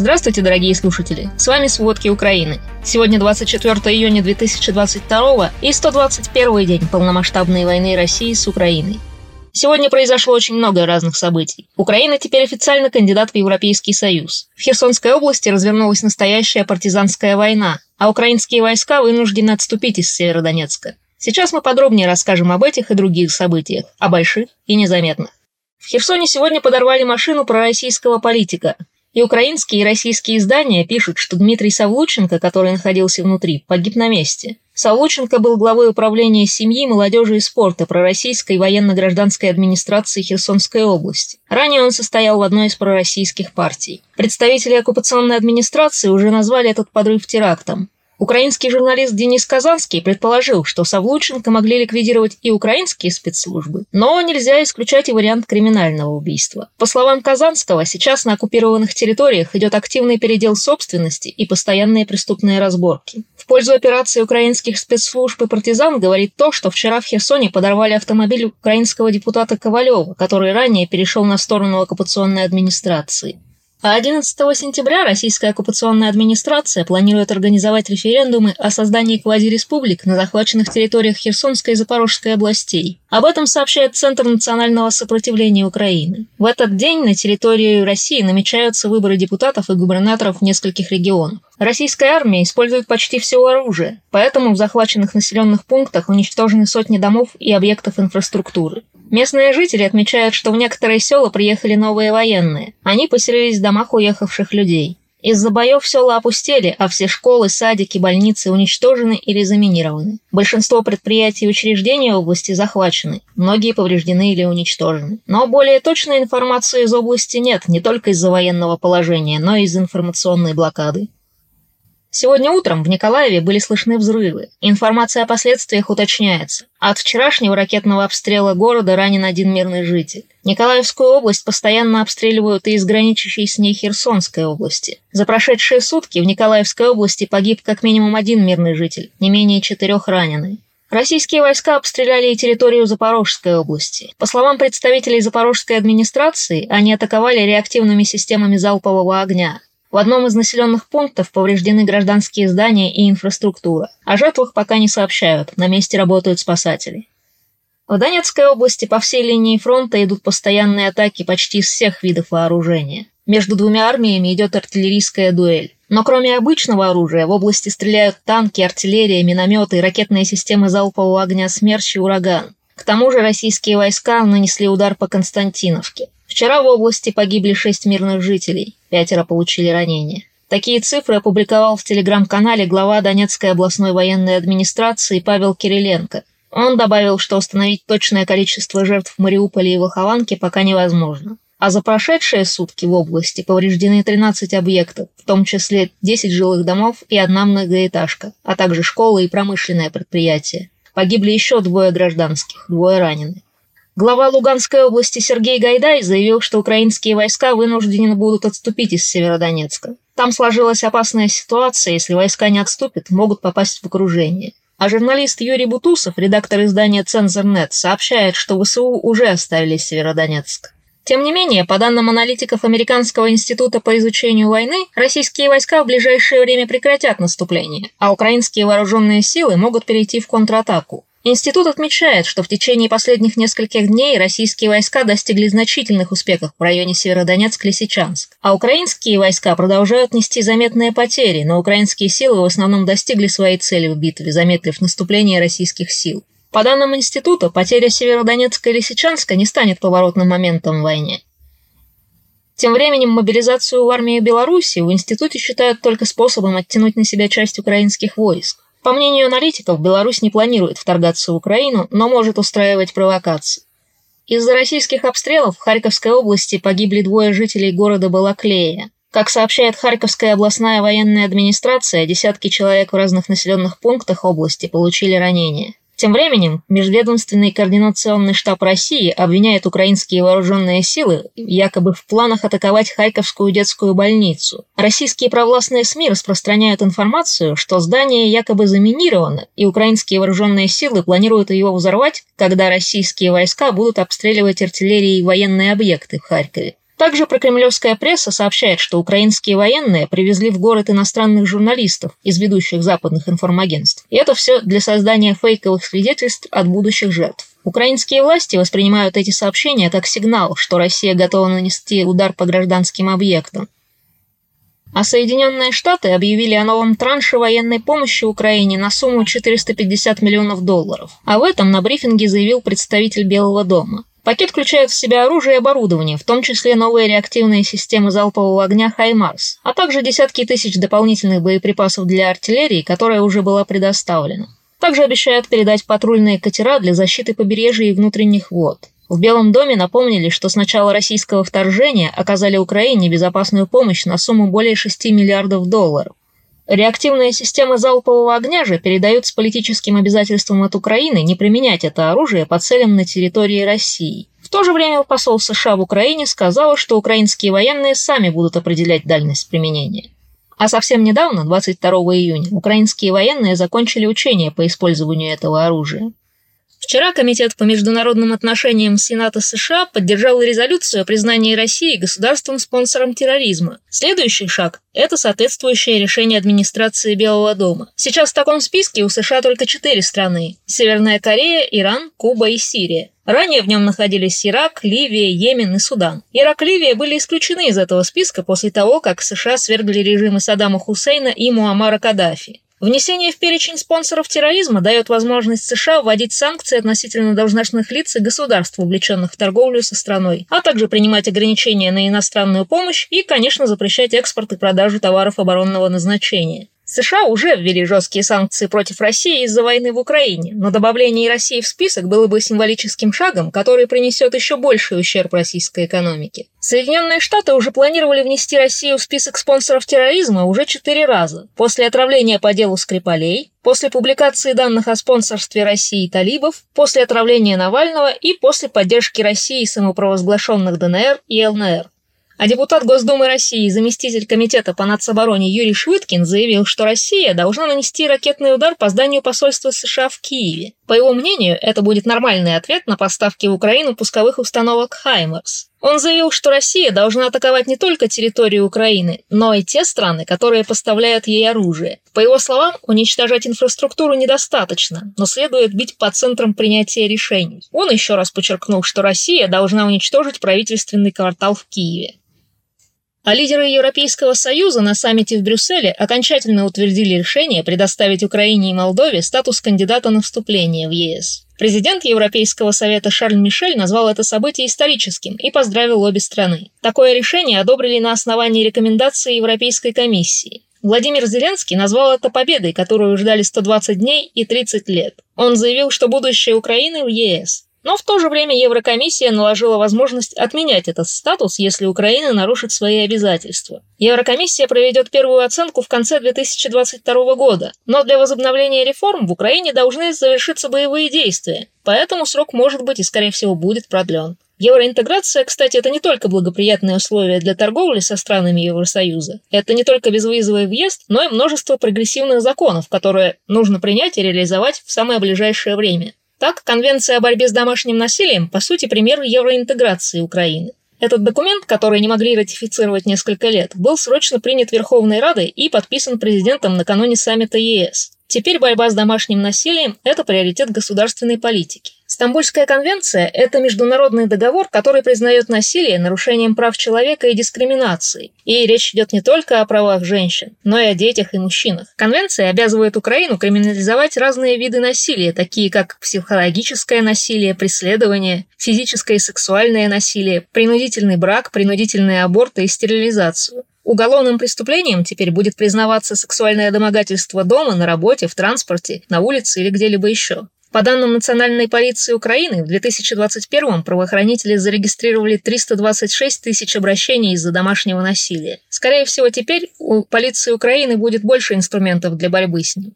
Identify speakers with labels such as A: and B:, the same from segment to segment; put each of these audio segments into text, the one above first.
A: Здравствуйте, дорогие слушатели! С вами «Сводки Украины». Сегодня 24 июня 2022 и 121 день полномасштабной войны России с Украиной. Сегодня произошло очень много разных событий. Украина теперь официально кандидат в Европейский Союз. В Херсонской области развернулась настоящая партизанская война, а украинские войска вынуждены отступить из Северодонецка. Сейчас мы подробнее расскажем об этих и других событиях, о больших и незаметных. В Херсоне сегодня подорвали машину пророссийского политика. И украинские, и российские издания пишут, что Дмитрий Савлученко, который находился внутри, погиб на месте. Савлученко был главой управления семьи, молодежи и спорта пророссийской военно-гражданской администрации Херсонской области. Ранее он состоял в одной из пророссийских партий. Представители оккупационной администрации уже назвали этот подрыв терактом. Украинский журналист Денис Казанский предположил, что Савлученко могли ликвидировать и украинские спецслужбы, но нельзя исключать и вариант криминального убийства. По словам Казанского, сейчас на оккупированных территориях идет активный передел собственности и постоянные преступные разборки. В пользу операции украинских спецслужб и партизан говорит то, что вчера в Херсоне подорвали автомобиль украинского депутата Ковалева, который ранее перешел на сторону оккупационной администрации. А 11 сентября российская оккупационная администрация планирует организовать референдумы о создании квазиреспублик на захваченных территориях Херсонской и Запорожской областей. Об этом сообщает Центр национального сопротивления Украины. В этот день на территории России намечаются выборы депутатов и губернаторов нескольких регионах. Российская армия использует почти все оружие, поэтому в захваченных населенных пунктах уничтожены сотни домов и объектов инфраструктуры. Местные жители отмечают, что в некоторые села приехали новые военные. Они поселились в домах уехавших людей. Из-за боев села опустели, а все школы, садики, больницы уничтожены или заминированы. Большинство предприятий и учреждений области захвачены, многие повреждены или уничтожены. Но более точной информации из области нет, не только из-за военного положения, но и из информационной блокады. Сегодня утром в Николаеве были слышны взрывы. Информация о последствиях уточняется. От вчерашнего ракетного обстрела города ранен один мирный житель. Николаевскую область постоянно обстреливают и из граничащей с ней Херсонской области. За прошедшие сутки в Николаевской области погиб как минимум один мирный житель, не менее четырех ранены. Российские войска обстреляли и территорию Запорожской области. По словам представителей Запорожской администрации, они атаковали реактивными системами залпового огня. В одном из населенных пунктов повреждены гражданские здания и инфраструктура. О жертвах пока не сообщают, на месте работают спасатели. В Донецкой области по всей линии фронта идут постоянные атаки почти из всех видов вооружения. Между двумя армиями идет артиллерийская дуэль. Но кроме обычного оружия, в области стреляют танки, артиллерия, минометы и ракетные системы залпового огня «Смерч» и «Ураган». К тому же российские войска нанесли удар по Константиновке. Вчера в области погибли шесть мирных жителей, пятеро получили ранения. Такие цифры опубликовал в телеграм-канале глава Донецкой областной военной администрации Павел Кириленко. Он добавил, что установить точное количество жертв в Мариуполе и Волхованке пока невозможно. А за прошедшие сутки в области повреждены 13 объектов, в том числе 10 жилых домов и одна многоэтажка, а также школы и промышленное предприятие. Погибли еще двое гражданских, двое ранены. Глава Луганской области Сергей Гайдай заявил, что украинские войска вынуждены будут отступить из Северодонецка. Там сложилась опасная ситуация, если войска не отступят, могут попасть в окружение. А журналист Юрий Бутусов, редактор издания «Цензорнет», сообщает, что ВСУ уже оставили Северодонецк. Тем не менее, по данным аналитиков Американского института по изучению войны, российские войска в ближайшее время прекратят наступление, а украинские вооруженные силы могут перейти в контратаку. Институт отмечает, что в течение последних нескольких дней российские войска достигли значительных успехов в районе Северодонецк-Лисичанск, а украинские войска продолжают нести заметные потери, но украинские силы в основном достигли своей цели в битве, замедлив наступление российских сил. По данным института, потеря Северодонецка и Лисичанска не станет поворотным моментом в войне. Тем временем мобилизацию в армии Беларуси в институте считают только способом оттянуть на себя часть украинских войск. По мнению аналитиков, Беларусь не планирует вторгаться в Украину, но может устраивать провокации. Из-за российских обстрелов в Харьковской области погибли двое жителей города Балаклея. Как сообщает Харьковская областная военная администрация, десятки человек в разных населенных пунктах области получили ранения. Тем временем Межведомственный координационный штаб России обвиняет украинские вооруженные силы якобы в планах атаковать Харьковскую детскую больницу. Российские провластные СМИ распространяют информацию, что здание якобы заминировано, и украинские вооруженные силы планируют его взорвать, когда российские войска будут обстреливать артиллерией военные объекты в Харькове. Также прокремлевская пресса сообщает, что украинские военные привезли в город иностранных журналистов из ведущих западных информагентств. И это все для создания фейковых свидетельств от будущих жертв. Украинские власти воспринимают эти сообщения как сигнал, что Россия готова нанести удар по гражданским объектам. А Соединенные Штаты объявили о новом транше военной помощи Украине на сумму 450 миллионов долларов. В этом на брифинге заявил представитель Белого дома. Пакет включает в себя оружие и оборудование, в том числе новые реактивные системы залпового огня «Хаймарс», а также десятки тысяч дополнительных боеприпасов для артиллерии, которая уже была предоставлена. Также обещают передать патрульные катера для защиты побережья и внутренних вод. В Белом доме напомнили, что с начала российского вторжения оказали Украине безопасную помощь на сумму более 6 миллиардов долларов. Реактивные системы залпового огня же передают с политическим обязательством от Украины не применять это оружие по целям на территории России. В то же время посол США в Украине сказал, что украинские военные сами будут определять дальность применения. А совсем недавно, 22 июня, украинские военные закончили учения по использованию этого оружия. Вчера Комитет по международным отношениям Сената США поддержал резолюцию о признании России государством-спонсором терроризма. Следующий шаг – это соответствующее решение администрации Белого дома. Сейчас в таком списке у США только четыре страны – Северная Корея, Иран, Куба и Сирия. Ранее в нем находились Ирак, Ливия, Йемен и Судан. Ирак и Ливия были исключены из этого списка после того, как США свергли режимы Саддама Хусейна и Муаммара Каддафи. Внесение в перечень спонсоров терроризма дает возможность США вводить санкции относительно должностных лиц и государств, увлеченных в торговлю со страной, а также принимать ограничения на иностранную помощь и, конечно, запрещать экспорт и продажу товаров оборонного назначения. США уже ввели жесткие санкции против России из-за войны в Украине, но добавление России в список было бы символическим шагом, который принесет еще больший ущерб российской экономике. Соединенные Штаты уже планировали внести Россию в список спонсоров терроризма уже четыре раза. После отравления по делу Скрипалей, после публикации данных о спонсорстве России талибов, после отравления Навального и после поддержки России самопровозглашенных ДНР и ЛНР. А депутат Госдумы России заместитель Комитета по нацобороне Юрий Швыткин заявил, что Россия должна нанести ракетный удар по зданию посольства США в Киеве. По его мнению, это будет нормальный ответ на поставки в Украину пусковых установок «Хаймерс». Он заявил, что Россия должна атаковать не только территорию Украины, но и те страны, которые поставляют ей оружие. По его словам, уничтожать инфраструктуру недостаточно, но следует бить по центрам принятия решений. Он еще раз подчеркнул, что Россия должна уничтожить правительственный квартал в Киеве. А лидеры Европейского Союза на саммите в Брюсселе окончательно утвердили решение предоставить Украине и Молдове статус кандидата на вступление в ЕС. Президент Европейского совета Шарль Мишель назвал это событие историческим и поздравил обе страны. Такое решение одобрили на основании рекомендаций Европейской комиссии. Владимир Зеленский назвал это победой, которую ждали 120 дней и 30 лет. Он заявил, что будущее Украины в ЕС. Но в то же время Еврокомиссия наложила возможность отменять этот статус, если Украина нарушит свои обязательства. Еврокомиссия проведет первую оценку в конце 2022 года, но для возобновления реформ в Украине должны завершиться боевые действия, поэтому срок может быть и, скорее всего, будет продлен. Евроинтеграция, кстати, это не только благоприятные условия для торговли со странами Евросоюза. Это не только безвизовый въезд, но и множество прогрессивных законов, которые нужно принять и реализовать в самое ближайшее время. Так, Конвенция о борьбе с домашним насилием, по сути, пример евроинтеграции Украины. Этот документ, который не могли ратифицировать несколько лет, был срочно принят Верховной Радой и подписан президентом накануне саммита ЕС. Теперь борьба с домашним насилием – это приоритет государственной политики. Стамбульская конвенция – это международный договор, который признает насилие нарушением прав человека и дискриминацией. И речь идет не только о правах женщин, но и о детях и мужчинах. Конвенция обязывает Украину криминализовать разные виды насилия, такие как психологическое насилие, преследование, физическое и сексуальное насилие, принудительный брак, принудительные аборты и стерилизацию. Уголовным преступлением теперь будет признаваться сексуальное домогательство дома, на работе, в транспорте, на улице или где-либо еще. По данным Национальной полиции Украины, в 2021 правоохранители зарегистрировали 326 тысяч обращений из-за домашнего насилия. Скорее всего, теперь у полиции Украины будет больше инструментов для борьбы с ним.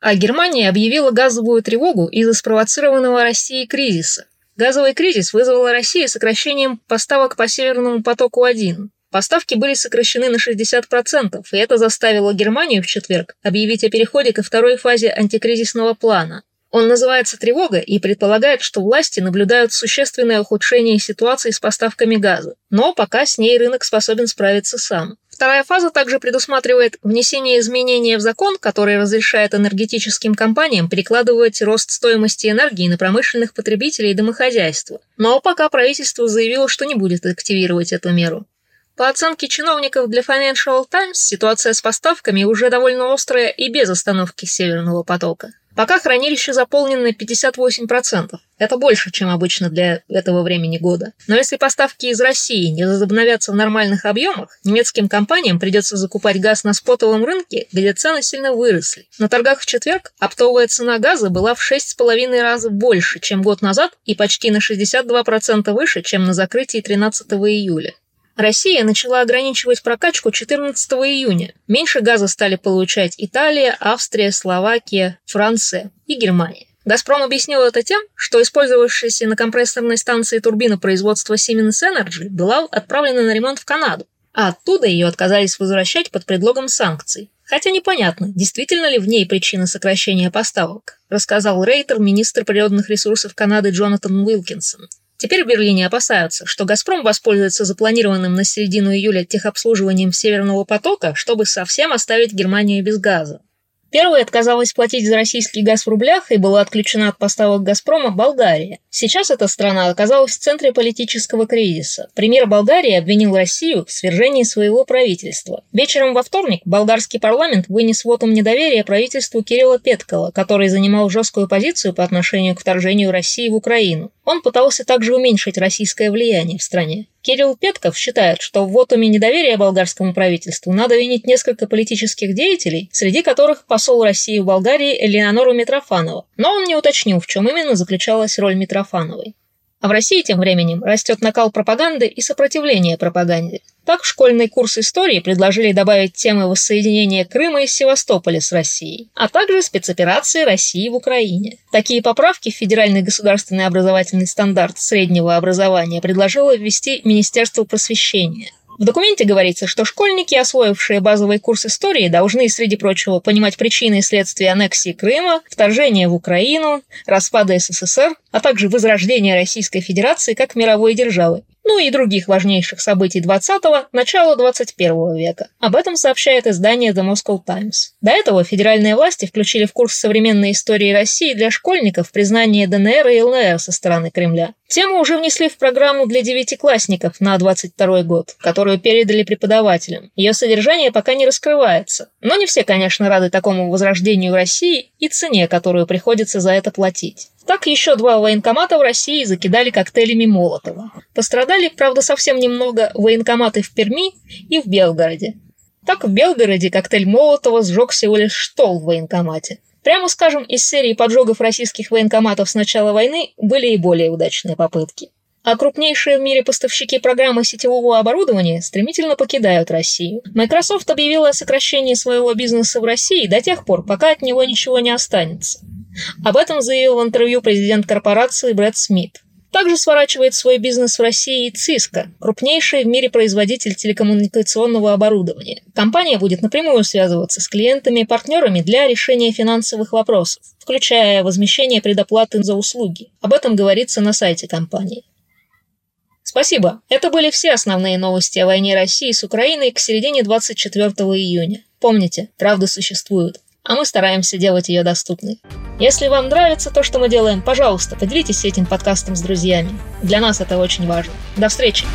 A: А Германия объявила газовую тревогу из-за спровоцированного Россией кризиса. Газовый кризис вызвала Россия сокращением поставок по Северному потоку-1. Поставки были сокращены на 60%, и это заставило Германию в четверг объявить о переходе ко второй фазе антикризисного плана. Он называется «Тревога» и предполагает, что власти наблюдают существенное ухудшение ситуации с поставками газа, но пока с ней рынок способен справиться сам. Вторая фаза также предусматривает внесение изменения в закон, который разрешает энергетическим компаниям перекладывать рост стоимости энергии на промышленных потребителей и домохозяйства. Но пока правительство заявило, что не будет активировать эту меру. По оценке чиновников для Financial Times, ситуация с поставками уже довольно острая и без остановки Северного потока. Пока хранилище заполнено на 58%. Это больше, чем обычно для этого времени года. Но если поставки из России не возобновятся в нормальных объемах, немецким компаниям придется закупать газ на спотовом рынке, где цены сильно выросли. На торгах в четверг оптовая цена газа была в 6,5 раза больше, чем год назад, и почти на 62% выше, чем на закрытии 13 июля. Россия начала ограничивать прокачку 14 июня. Меньше газа стали получать Италия, Австрия, Словакия, Франция и Германия. «Газпром» объяснил это тем, что использовавшаяся на компрессорной станции турбина производства Siemens Energy была отправлена на ремонт в Канаду, а оттуда ее отказались возвращать под предлогом санкций. Хотя непонятно, действительно ли в ней причина сокращения поставок, рассказал Рейтер, министр природных ресурсов Канады Джонатан Уилкинсон. Теперь в Берлине опасаются, что «Газпром» воспользуется запланированным на середину июля техобслуживанием «Северного потока», чтобы совсем оставить Германию без газа. Первой отказалась платить за российский газ в рублях и была отключена от поставок «Газпрома» Болгария. Сейчас эта страна оказалась в центре политического кризиса. Премьер Болгарии обвинил Россию в свержении своего правительства. Вечером во вторник болгарский парламент вынес вотум недоверия правительству Кирилла Петкова, который занимал жесткую позицию по отношению к вторжению России в Украину. Он пытался также уменьшить российское влияние в стране. Кирилл Петков считает, что в вотуме недоверия болгарскому правительству надо винить несколько политических деятелей, среди которых посол России в Болгарии Элеонору Митрофанова, но он не уточнил, в чем именно заключалась роль Митрофановой. А в России тем временем растет накал пропаганды и сопротивление пропаганде. Так в школьный курс истории предложили добавить темы воссоединения Крыма и Севастополя с Россией, а также спецоперации России в Украине. Такие поправки в Федеральный государственный образовательный стандарт среднего образования предложило ввести Министерство просвещения. В документе говорится, что школьники, освоившие базовый курс истории, должны, среди прочего, понимать причины и следствия аннексии Крыма, вторжения в Украину, распада СССР, а также возрождения Российской Федерации как мировой державы, ну и других важнейших событий 20-го, начала 21 века. Об этом сообщает издание The Moscow Times. До этого федеральные власти включили в курс современной истории России для школьников признание ДНР и ЛНР со стороны Кремля. Тему уже внесли в программу для девятиклассников на 22 год, которую передали преподавателям. Ее содержание пока не раскрывается. Но не все, конечно, рады такому возрождению России и цене, которую приходится за это платить. Так еще два военкомата в России закидали коктейлями Молотова. Пострадали, правда, совсем немного военкоматы в Перми и в Белгороде. Так в Белгороде коктейль Молотова сжег всего лишь штол в военкомате. Прямо скажем, из серии поджогов российских военкоматов с начала войны были и более удачные попытки. А крупнейшие в мире поставщики программы сетевого оборудования стремительно покидают Россию. Microsoft объявила о сокращении своего бизнеса в России до тех пор, пока от него ничего не останется. Об этом заявил в интервью президент корпорации Брэд Смит. Также сворачивает свой бизнес в России и Cisco, крупнейший в мире производитель телекоммуникационного оборудования. Компания будет напрямую связываться с клиентами и партнерами для решения финансовых вопросов, включая возмещение предоплаты за услуги. Об этом говорится на сайте компании. Спасибо. Это были все основные новости о войне России с Украиной к середине 24 июня. Помните, правда существует, а мы стараемся делать ее доступной. Если вам нравится то, что мы делаем, пожалуйста, поделитесь этим подкастом с друзьями. Для нас это очень важно. До встречи!